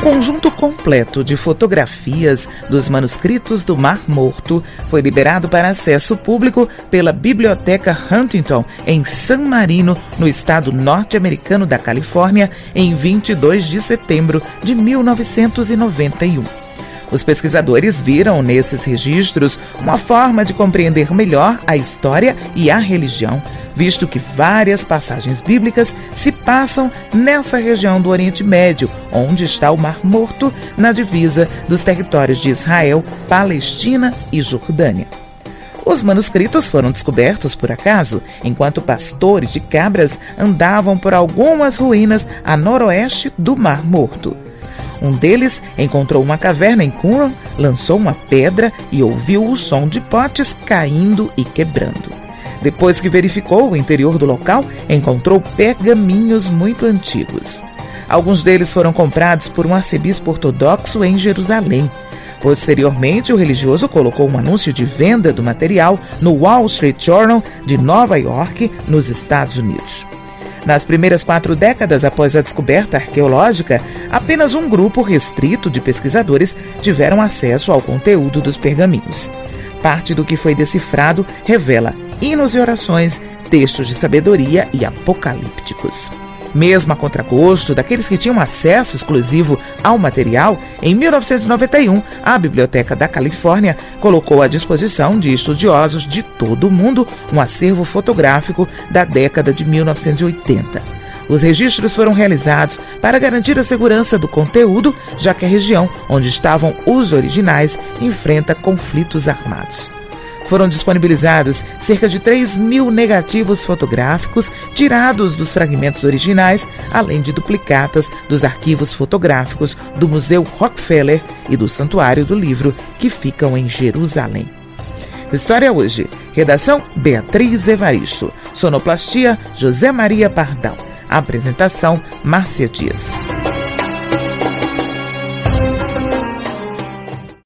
conjunto completo de fotografias dos manuscritos do Mar Morto foi liberado para acesso público pela Biblioteca Huntington em San Marino, no estado norte-americano da Califórnia, em 22 de setembro de 1991. Os pesquisadores viram nesses registros uma forma de compreender melhor a história e a religião, visto que várias passagens bíblicas se passam nessa região do Oriente Médio, onde está o Mar Morto, na divisa dos territórios de Israel, Palestina e Jordânia. Os manuscritos foram descobertos por acaso, enquanto pastores de cabras andavam por algumas ruínas a noroeste do Mar Morto. Um deles encontrou uma caverna em Qumran, lançou uma pedra e ouviu o som de potes caindo e quebrando. Depois que verificou o interior do local, encontrou pergaminhos muito antigos. Alguns deles foram comprados por um arcebispo ortodoxo em Jerusalém. Posteriormente, o religioso colocou um anúncio de venda do material no Wall Street Journal de Nova York, nos Estados Unidos. Nas primeiras quatro décadas após a descoberta arqueológica, apenas um grupo restrito de pesquisadores tiveram acesso ao conteúdo dos pergaminhos. Parte do que foi decifrado revela hinos e orações, textos de sabedoria e apocalípticos. Mesmo a contragosto daqueles que tinham acesso exclusivo ao material, em 1991, a Biblioteca da Califórnia colocou à disposição de estudiosos de todo o mundo um acervo fotográfico da década de 1980. Os registros foram realizados para garantir a segurança do conteúdo, já que a região onde estavam os originais enfrenta conflitos armados foram disponibilizados cerca de 3 mil negativos fotográficos tirados dos fragmentos originais, além de duplicatas dos arquivos fotográficos do Museu Rockefeller e do Santuário do Livro, que ficam em Jerusalém. História hoje. Redação Beatriz Evaristo. Sonoplastia José Maria Pardal. Apresentação Márcia Dias.